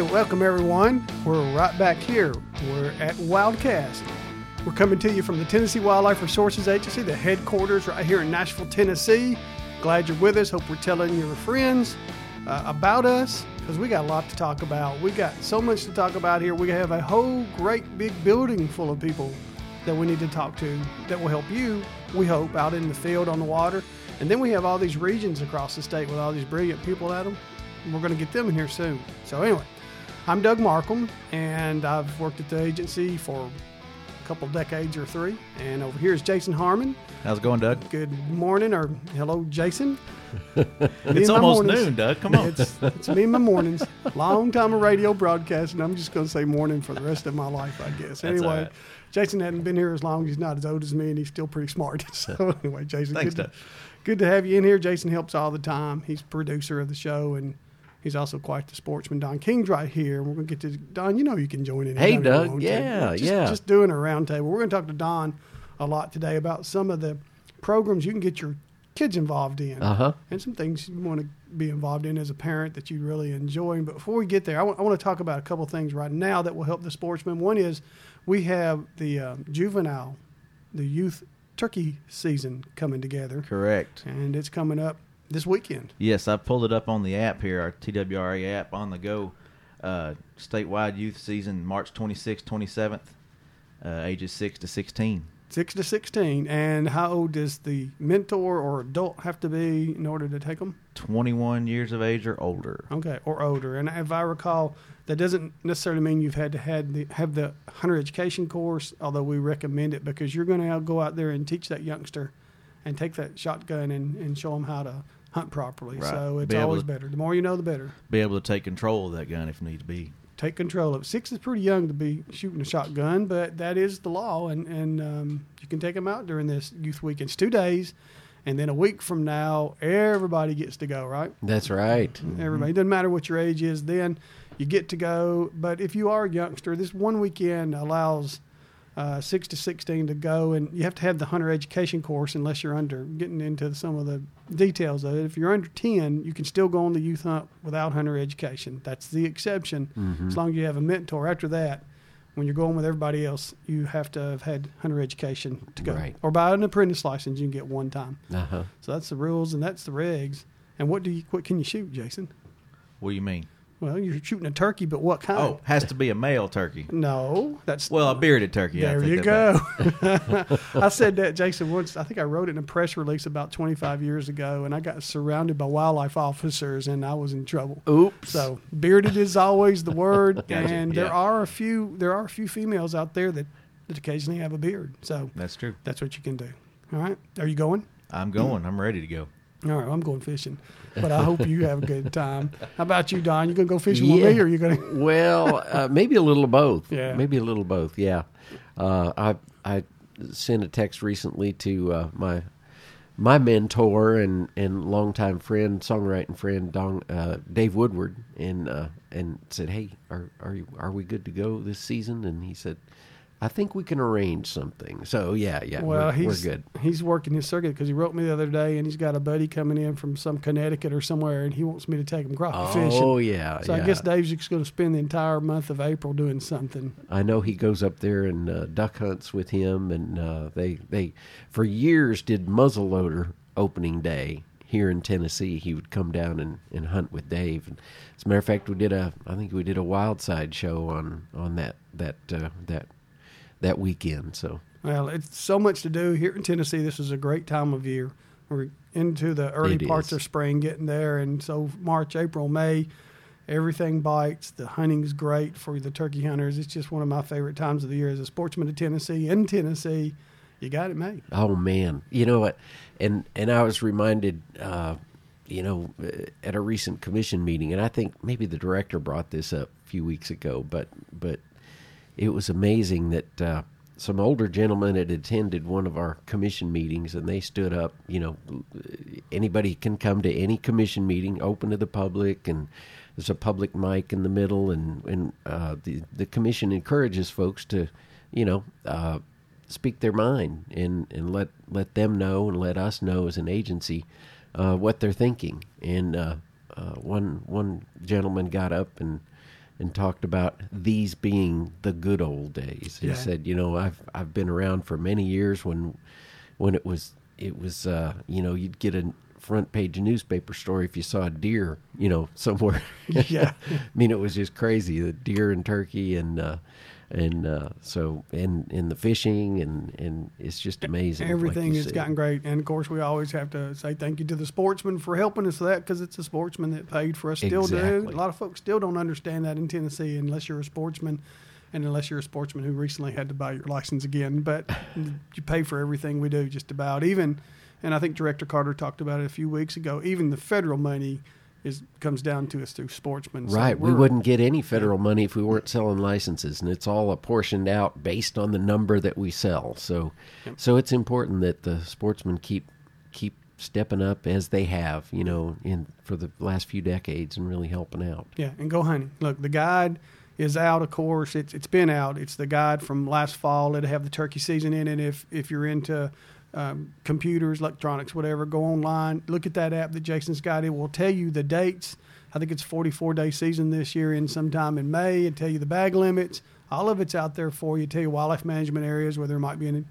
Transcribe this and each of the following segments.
right, welcome everyone. We're right back here. We're at Wildcast. We're coming to you from the Tennessee Wildlife Resources Agency, the headquarters right here in Nashville, Tennessee. Glad you're with us. Hope we're telling your friends uh, about us because we got a lot to talk about. We got so much to talk about here. We have a whole great big building full of people that we need to talk to that will help you, we hope, out in the field on the water. And then we have all these regions across the state with all these brilliant people at them. We're going to get them in here soon. So, anyway, I'm Doug Markham, and I've worked at the agency for a couple decades or three. And over here is Jason Harmon. How's it going, Doug? Good morning, or hello, Jason. it's almost noon, Doug. Come on. It's, it's me in my mornings. Long time of radio broadcasting. I'm just going to say morning for the rest of my life, I guess. That's anyway, right. Jason hadn't been here as long. He's not as old as me, and he's still pretty smart. So anyway, Jason, Thanks, good, to, good to have you in here. Jason helps all the time. He's producer of the show, and he's also quite the sportsman. Don King's right here. We're going to get to Don. You know you can join in. Hey, Doug. Yeah, just, yeah. Just doing a roundtable. We're going to talk to Don a lot today about some of the programs you can get your kids involved in Uh huh. and some things you want to be involved in as a parent that you really enjoy. But before we get there, I want, to talk about a couple things right now that will help the sportsman. One is we have the um, juvenile, the youth turkey season coming together, Correct. and it's coming up this weekend. Yes, I pulled it up on the app here, our TWRA app on the go. Uh, statewide youth season, March 26th, 27th, uh, ages 6 to 16. Six to sixteen, and how old does the mentor or adult have to be in order to take them? 21 years of age or older. Okay, or older. And if I recall, that doesn't necessarily mean you've had to had the, have the hunter education course, although we recommend it because you're going to go out there and teach that youngster and take that shotgun and, and show them how to hunt properly. Right. So it's Be always to- better. The more you know, the better. Be able to take control of that gun if need be. Take control of it. Six is pretty young to be shooting a shotgun, but that is the law, and and um, you can take them out during this youth week. It's two days, and then a week from now, everybody gets to go. Right? That's right. Everybody. It doesn't matter what your age is. Then you get to go. But if you are a youngster, this one weekend allows uh, six to sixteen to go, and you have to have the hunter education course unless you're under. Getting into some of the details of it, if you're under ten, you can still go on the youth hunt without hunter education. That's the exception, Mm-hmm. as long as you have a mentor. After that. When you're going with everybody else, you have to have had hunter education to go, Right. or buy an apprentice license. You can get one time. Uh huh. So that's the rules and that's the regs. And what do you what can you shoot, Jason? What do you mean? Well, you're shooting a turkey, but what kind? Oh, has to be a male turkey. no, that's Well, a bearded turkey. I there you go. I said that Jason once. I think I wrote it in a press release about 25 years ago, and I got surrounded by wildlife officers, and I was in trouble. Oops. So bearded is always the word, Gotcha, and there are a few there are a few females out there that, that occasionally have a beard. So That's true. that's what you can do. All right, are you going? I'm going. I'm ready to go. All right, I'm going fishing, but I hope you have a good time. How about you, Don? You gonna go fishing with me, or you gonna? Well, uh, maybe a little of both. Yeah. Maybe a little of both. Yeah. Uh, I I sent a text recently to uh, my my mentor and and longtime friend, songwriting friend, Don, uh, Dave Woodward, and uh, and said, "Hey, are are you, are we good to go this season?" And he said, "I think we can arrange something." So yeah, yeah, Well, we're, he's we're good. he's working his circuit because he wrote me the other day, and he's got a buddy coming in from some Connecticut or somewhere, and he wants me to take him crappie fishing. Oh yeah, So yeah. I guess Dave's just going to spend the entire month of April doing something. I know he goes up there and uh, duck hunts with him, and uh, they they for years did muzzleloader opening day here in Tennessee. He would come down and, and hunt with Dave. And as a matter of fact, we did a I think we did a wild side show on on that that uh, that that weekend. So Well, it's so much to do here in Tennessee. This is a great time of year. We're into the early It parts is. of spring, getting there, and so March, April, May, everything bites. The hunting's great for the turkey hunters. It's just one of my favorite times of the year as a sportsman of Tennessee. In Tennessee, you got it made. Oh man, you know what? And and I was reminded, uh, you know, at a recent commission meeting, and I think maybe the director brought this up a few weeks ago, but but it was amazing that uh, some older gentlemen had attended one of our commission meetings, and they stood up. You know, anybody can come to any commission meeting, open to the public, and there's a public mic in the middle, and and uh, the the commission encourages folks to, you know. Uh, speak their mind and, and let let them know and let us know as an agency uh, what they're thinking. And uh, uh, one one gentleman got up and and talked about these being the good old days. He Yeah. said, you know, I've I've been around for many years when when it was it was uh, you know you'd get a front page newspaper story if you saw a deer you know somewhere. Yeah. I mean it was just crazy the deer and turkey and. Uh, and uh, so, and and the fishing, and and it's just amazing. Everything you has said. gotten great, and of course, we always have to say thank you to the sportsman for helping us with that because it's the sportsman that paid for us. Still do. A lot of folks still don't understand that in Tennessee unless you're a sportsman, and unless you're a sportsman who recently had to buy your license again. But you pay for everything we do, just about. Even, and I think Director Carter talked about it a few weeks ago. Even the federal money is comes down to us through sportsmen. Right. we wouldn't get any federal money if we weren't selling licenses, and it's all apportioned out based on the number that we sell. So, so it's important that the sportsmen keep keep stepping up as they have, you know, in for the last few decades and really helping out. Yeah, and go hunting. Look, the guide is out. Of course, it's it's been out. It's the guide from last fall. It'll have the turkey season in it. If if you're into um, computers, electronics, whatever, go online. Look at that app that Jason's got. It will tell you the dates. I think it's 44 day season this year in sometime in May. It tell you the bag limits. All of it's out there for you. Tell you wildlife management areas where there might be an,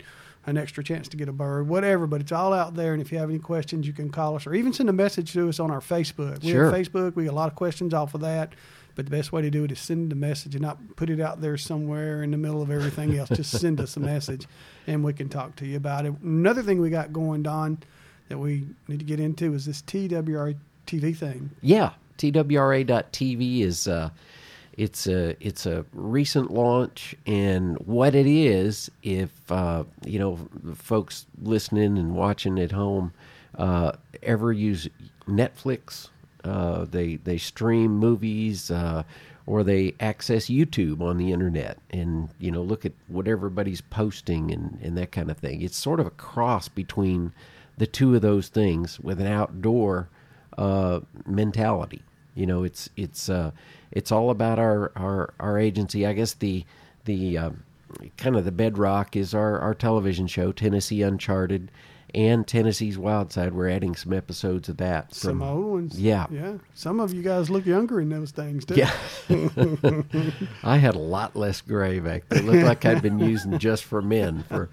an extra chance to get a bird, whatever. But it's all out there. And if you have any questions, you can call us or even send a message to us on our Facebook. We Sure. have Facebook. We get a lot of questions off of that. But the best way to do it is send a message and not put it out there somewhere in the middle of everything else. Just send us a message and we can talk to you about it. Another thing we got going, Don, that we need to get into is this TWR TV thing. Yeah, TWRA.tv is uh, it's a it's a recent launch, and what it is, if uh, you know folks listening and watching at home uh, ever use Netflix, uh, they they stream movies. Uh, or they access YouTube on the internet and you know look at what everybody's posting and, and that kind of thing. It's sort of a cross between the two of those things with an outdoor uh, mentality. You know, it's it's uh, it's all about our, our our agency. I guess the the uh, kind of the bedrock is our our television show, Tennessee Uncharted, and Tennessee's Wild Side. We're adding some episodes of that. Some old ones. Yeah. Yeah. Some of you guys look younger in those things, too. Yeah. I had a lot less gray back then. It looked like I'd been using just for men for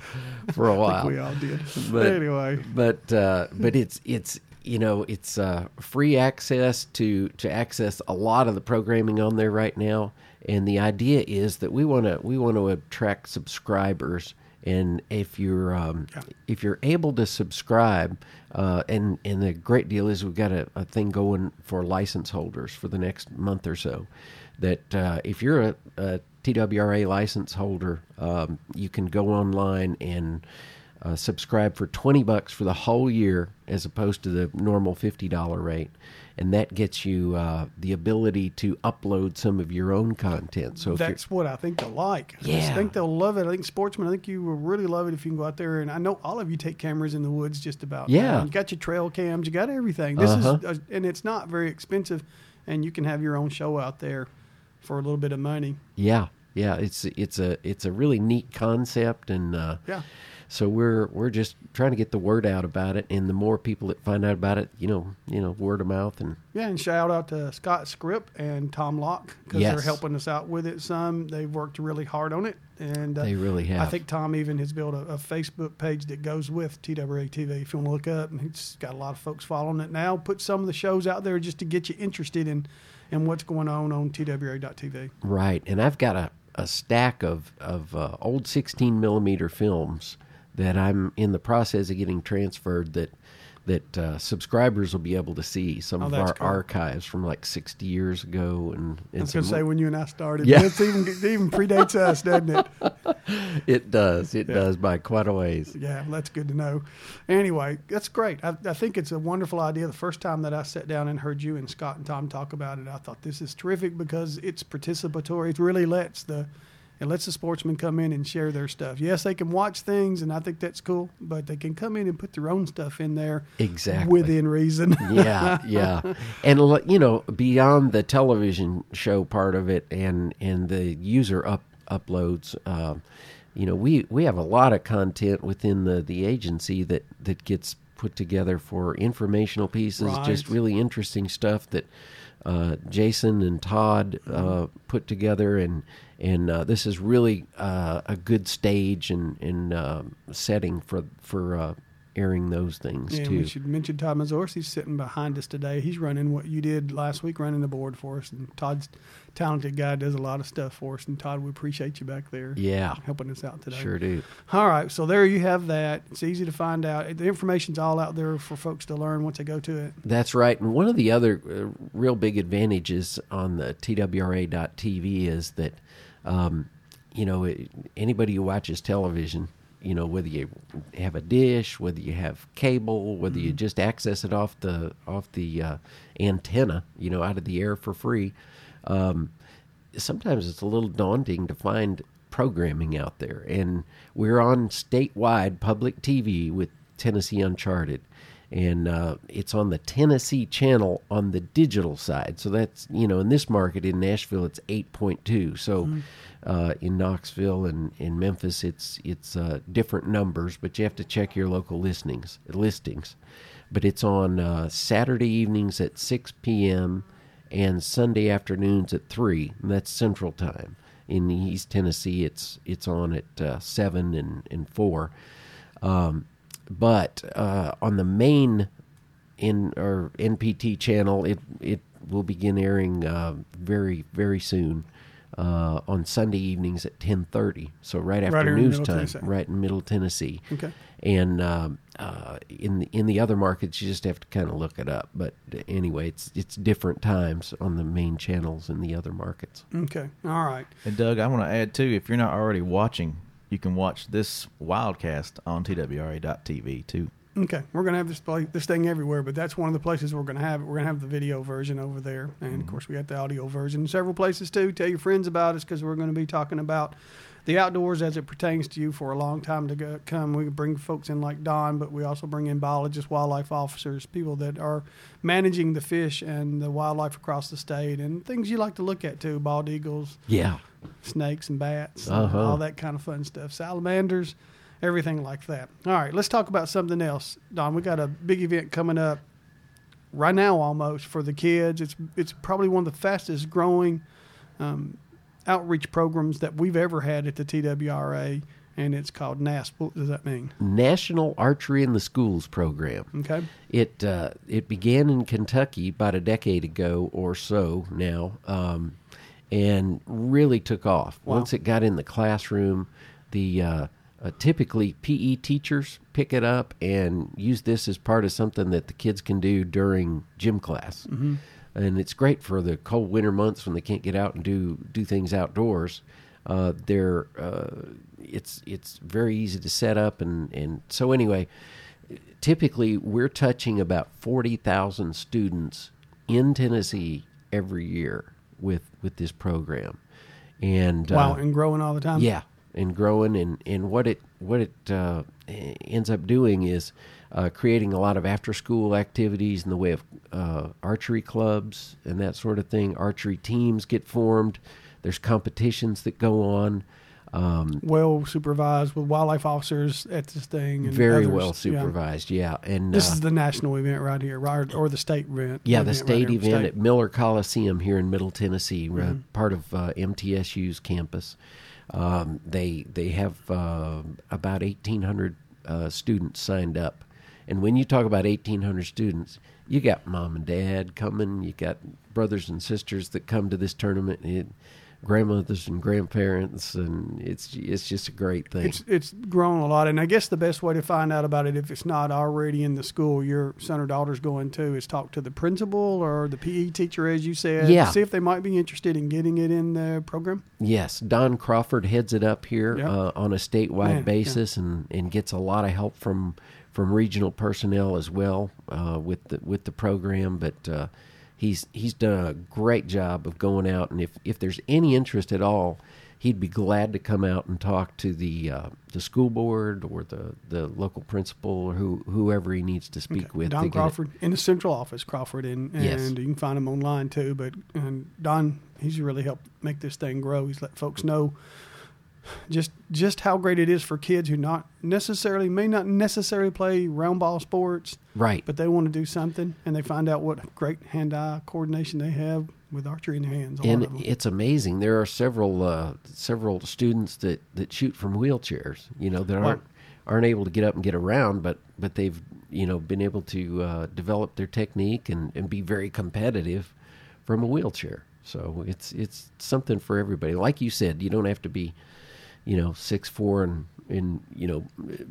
for a while. we all did. But- anyway, but uh, but it's it's you know it's uh, free access to to access a lot of the programming on there right now, and the idea is that we want to we want to attract subscribers, and if you're um, Yeah. if you're able to subscribe, uh, and and the great deal is we've got a, a thing going for license holders for the next month or so. That uh, if you're a, a TWRA license holder, um, you can go online and uh, subscribe for 20 bucks for the whole year as opposed to the normal $50 rate and that gets you uh, the ability to upload some of your own content so that's what I think they'll like. Yeah. I think they'll love it. I think sportsmen, I think you will really love it if you can go out there. And I know all of you take cameras in the woods just about. Yeah. now. You got your trail cams, you got everything. This Uh-huh. is, uh, and it's not very expensive. And you can have your own show out there for a little bit of money. yeah yeah it's it's a it's a really neat concept and uh, Yeah. so we're we're just trying to get the word out about it and the more people that find out about it you know you know word of mouth and Yeah, and shout out to Scott Scripp and Tom Locke because they're helping us out with it some. They've worked really hard on it, and uh, They really have. I think Tom even has built a, a Facebook page that goes with TWA TV. If you want to look up, and he's got a lot of folks following it now. Put some of the shows out there just to get you interested in in what's going on on TWA.tv. Right, and I've got a, a stack of of uh, old 16 millimeter films that I'm in the process of getting transferred. That that uh, subscribers will be able to see some Oh, of our cool. archives from like 60 years ago, and, I and was going to say when you and I started, Yeah. it's even it even predates us, doesn't it? it does, it Yeah. does by quite a ways. Yeah, that's good to know. Anyway, that's great. I, I think it's a wonderful idea. The first time that I sat down and heard you and Scott and Tom talk about it, I thought this is terrific because it's participatory. It really lets the it lets the sportsmen come in and share their stuff. Yes, they can watch things, and I think that's cool. But they can come in and put their own stuff in there Exactly. within reason. yeah, yeah, and you know, beyond the television show part of it, and and the user up uploads, um, you know, we we have a lot of content within the the agency that that gets put together for informational pieces, just really interesting stuff that uh, Jason and Todd uh, put together, and and uh, this is really uh, a good stage and and uh, setting for for uh, airing those things Yeah, too. we should mention Todd Mazors. He's sitting behind us today. He's running what you did last week, running the board for us. And Todd's talented guy, does a lot of stuff for us. And Todd, we appreciate you back there yeah, helping us out today. sure do. All right, so there you have that. It's easy to find out. The information's all out there for folks to learn once they go to it. That's right. And one of the other uh, real big advantages on the TWRA.tv is that, um, you know, it, anybody who watches television, you know, whether you have a dish, whether you have cable, whether you just access it off the off the uh, antenna, you know, out of the air for free, um, sometimes it's a little daunting to find programming out there. And we're on statewide public TV with Tennessee Uncharted. And uh, it's on the Tennessee channel on the digital side. So that's, you know, in this market in Nashville, it's 8.2. So uh, in Knoxville and in Memphis, it's it's uh, different numbers, but you have to check your local listings. Listings, but it's on uh, Saturday evenings at 6 p.m. and Sunday afternoons at three. And that's Central Time. In East Tennessee, it's it's on at uh, seven and and four. Um, but uh, on the main in or NPT channel, it it will begin airing uh, very very soon uh, on Sunday evenings at ten thirty. So right after Right news time, Tennessee. right in Middle Tennessee. Okay. And um, uh, in the, in the other markets, you just have to kind of look it up. But anyway, it's it's different times on the main channels in the other markets. Okay. All right. And Doug, I want to add too, if you're not already watching, you can watch this wildcast on TWRA.tv too. Okay, we're gonna have this play, this thing everywhere, but that's one of the places we're gonna have it. We're gonna have the video version over there, and of mm-hmm. course we got the audio version. In several places too. Tell your friends about us because we're gonna be talking about the outdoors as it pertains to you for a long time to go, come. We bring folks in like Don, but we also bring in biologists, wildlife officers, people that are managing the fish and the wildlife across the state, and things you like to look at too: bald eagles, Yeah, snakes and bats, Uh-huh. all that kind of fun stuff. Salamanders, everything like that. All right, let's talk about something else. Don, we got a big event coming up right now almost for the kids. It's it's probably one of the fastest growing um, outreach programs that we've ever had at the TWRA, and it's called NASP. What does that mean? National Archery in the Schools program. Okay. It uh, it began in Kentucky about a decade ago or so now, um, and really took off. Wow. Once it got in the classroom, the uh, uh, typically PE teachers pick it up and use this as part of something that the kids can do during gym class. Mm-hmm. And it's great for the cold winter months when they can't get out and do do things outdoors. Uh, they're uh, it's it's very easy to set up and and so anyway typically we're touching about 40,000 students in Tennessee every year with with this program. And Wow, uh, and growing all the time. yeah, and growing and and what it what it uh, ends up doing is uh, creating a lot of after school activities in the way of uh, archery clubs and that sort of thing. Archery teams get formed. There's competitions that go on. Um, Well supervised with wildlife officers at this thing. And very others. well supervised, yeah. And This uh, is the national event right here, right, or the state event. Yeah, the event state here, event state. at Miller Coliseum here in Middle Tennessee, Mm-hmm. part of uh, MTSU's campus. Um, they they have uh, about eighteen hundred uh, students signed up, and when you talk about eighteen hundred students, you got mom and dad coming, you got brothers and sisters that come to this tournament, it, grandmothers and grandparents, and it's it's just a great thing. It's it's grown a lot, and I guess the best way to find out about it, if it's not already in the school your son or daughter's going to, is talk to the principal or the PE teacher, as you said. Yeah. See if they might be interested in getting it in the program. Yes, Don Crawford heads it up here Yep. uh, on a statewide Man, yeah. basis, and, and gets a lot of help from from regional personnel as well uh, with the with the program. But uh, he's he's done a great job of going out, and if if there's any interest at all, he'd be glad to come out and talk to the uh, the school board or the, the local principal or who whoever he needs to speak with. Don Crawford in the central office, Crawford, and, and Yes. you can find him online too. But and Don, he's really helped make this thing grow. He's let folks know just just how great it is for kids who not necessarily may not necessarily play round ball sports, Right. but they want to do something, and they find out what great hand-eye coordination they have with archery in their hands. And it's amazing. There are several uh, several students that, that shoot from wheelchairs. You know that aren't aren't able to get up and get around, but but they've you know been able to uh, develop their technique and, and be very competitive from a wheelchair. So it's it's something for everybody. Like you said, you don't have to be you know six four and and you know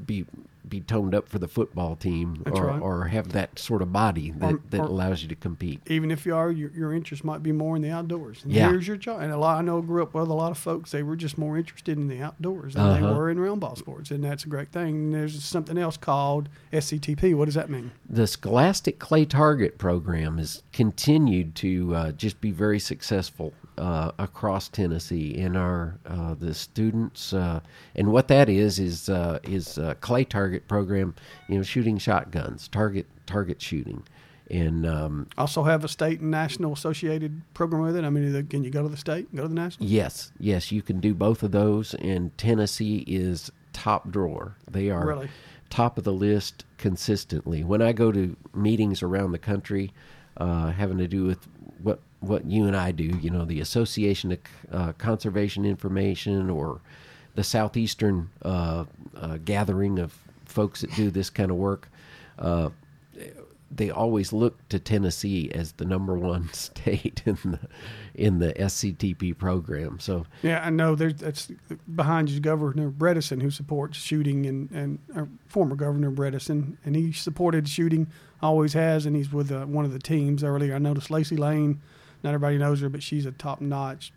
be be toned up for the football team or, right. or have that sort of body that, Or- that or- allows you to compete. even if you are, your, your interest might be more in the outdoors. And Yeah. here's your child. And a lot I know grew up with a lot of folks. They were just more interested in the outdoors than they Uh-huh. were in round ball sports, and that's a great thing. And there's something else called SCTP. What does that mean? the Scholastic Clay Target program has continued to uh, just be very successful uh, across Tennessee, and our uh, the students uh, and what that is is uh, is a clay target program. You know, shooting shotguns, target target shooting, and um, Also have a state and national associated program with it. I mean, can you go to the state, and go to the national? yes, yes, you can do both of those. And Tennessee is top drawer. They are Really? top of the list consistently. When I go to meetings around the country, uh, having to do with what what you and I do, you know, the Association of uh, Conservation Information or the Southeastern uh, uh, gathering of folks that do this kind of work. Uh, they always look to Tennessee as the number one state in the in the SCTP program. So Yeah, I know. There's that's behind you, Governor Bredesen, who supports shooting, and and uh, former Governor Bredesen, and he supported shooting, always has, and he's with uh, one of the teams earlier. I noticed Lacey Lane. Not everybody knows her, but she's a top notch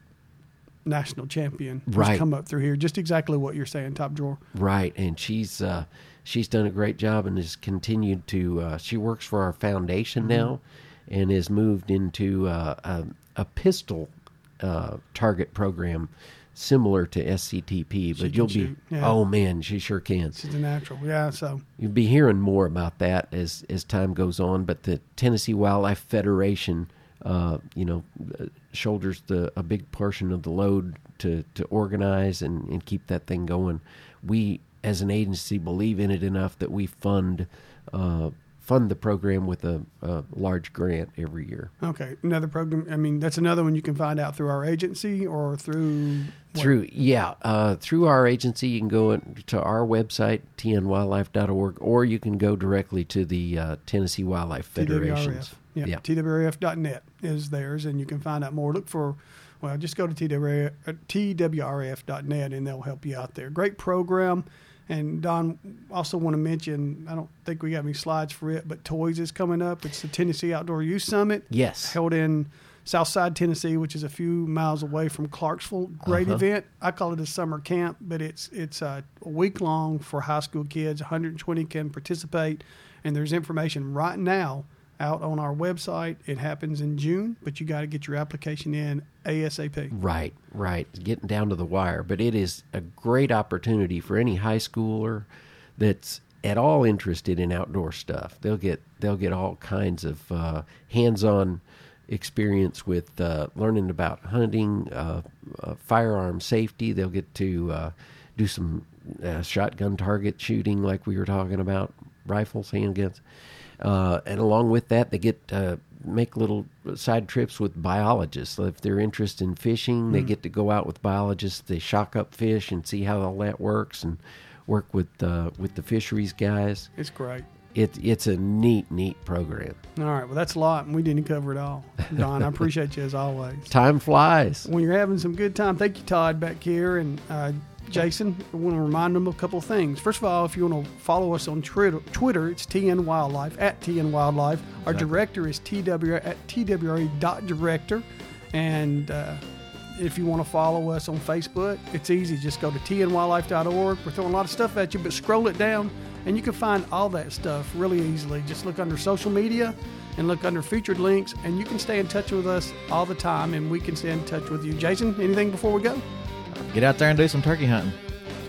national champion. Right. come up through here. Just exactly what you're saying, top drawer. Right, and she's uh, she's done a great job and has continued to. Uh, she works for our foundation now, and has moved into uh, a, a pistol uh, target program similar to SCTP. But you'll be yeah. oh man, she sure can. She's a natural. Yeah, so You'll be hearing more about that as as time goes on. But the Tennessee Wildlife Federation, uh, you know, uh, shoulders the a big portion of the load to to organize and, and keep that thing going. We, as an agency, believe in it enough that we fund uh, fund the program with a, a large grant every year. okay, another program. I mean, that's another one you can find out through our agency or through what? Through yeah, uh, through our agency, you can go to our website tnwildlife.org, or you can go directly to the uh, Tennessee Wildlife Federations. TWRF. Yeah, TWRF.net is theirs, and you can find out more. Look for, well, just go to TWRF, TWRF.net, and they'll help you out there. Great program. And Don, also want to mention, I don't think we got any slides for it, but Toys is coming up. It's the Tennessee Outdoor Youth Summit. Yes. Held in Southside Tennessee, which is a few miles away from Clarksville. Great Uh-huh. event. I call it a summer camp, but it's it's a week long for high school kids. 120 can participate, and there's information right now out on our website. It happens in June, but you got to get your application in ASAP. Right, right. Getting down to the wire. But it is a great opportunity for any high schooler that's at all interested in outdoor stuff. They'll get they'll get all kinds of uh, hands-on experience with uh, learning about hunting, uh, uh, firearm safety. They'll get to uh, do some uh, shotgun target shooting, like we were talking about, rifles, handguns. Uh, and along with that, they get uh, make little side trips with biologists. So if they're interested in fishing, they get to go out with biologists. They shock up fish and see how all that works, and work with uh, with the fisheries guys. It's great. It, it's a neat, neat program. All right, well, that's a lot, and we didn't cover it all. Don, I appreciate you as always. Time flies. when you're having some good time, thank you, Todd, back here, and uh, Jason. I want to remind them of a couple of things. First of all, if you want to follow us on Twitter, Twitter it's TN Wildlife at TN Wildlife. Our Exactly. director is TW at TWRE.director, and uh, if you want to follow us on Facebook, it's easy. Just go to tnwildlife.org. We're throwing a lot of stuff at you, but scroll it down, and you can find all that stuff really easily. Just look under social media and look under featured links, and you can stay in touch with us all the time, and we can stay in touch with you. Jason, anything before we go? Get out there and do some turkey hunting.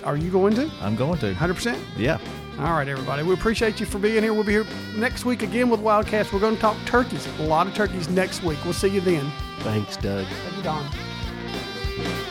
Are you going to? I'm going to. 100%? Yeah. All right, everybody. We appreciate you for being here. We'll be here next week again with Wildcast. We're going to talk turkeys. A lot of turkeys next week. We'll see you then. Thanks, Doug. Thank you, Don.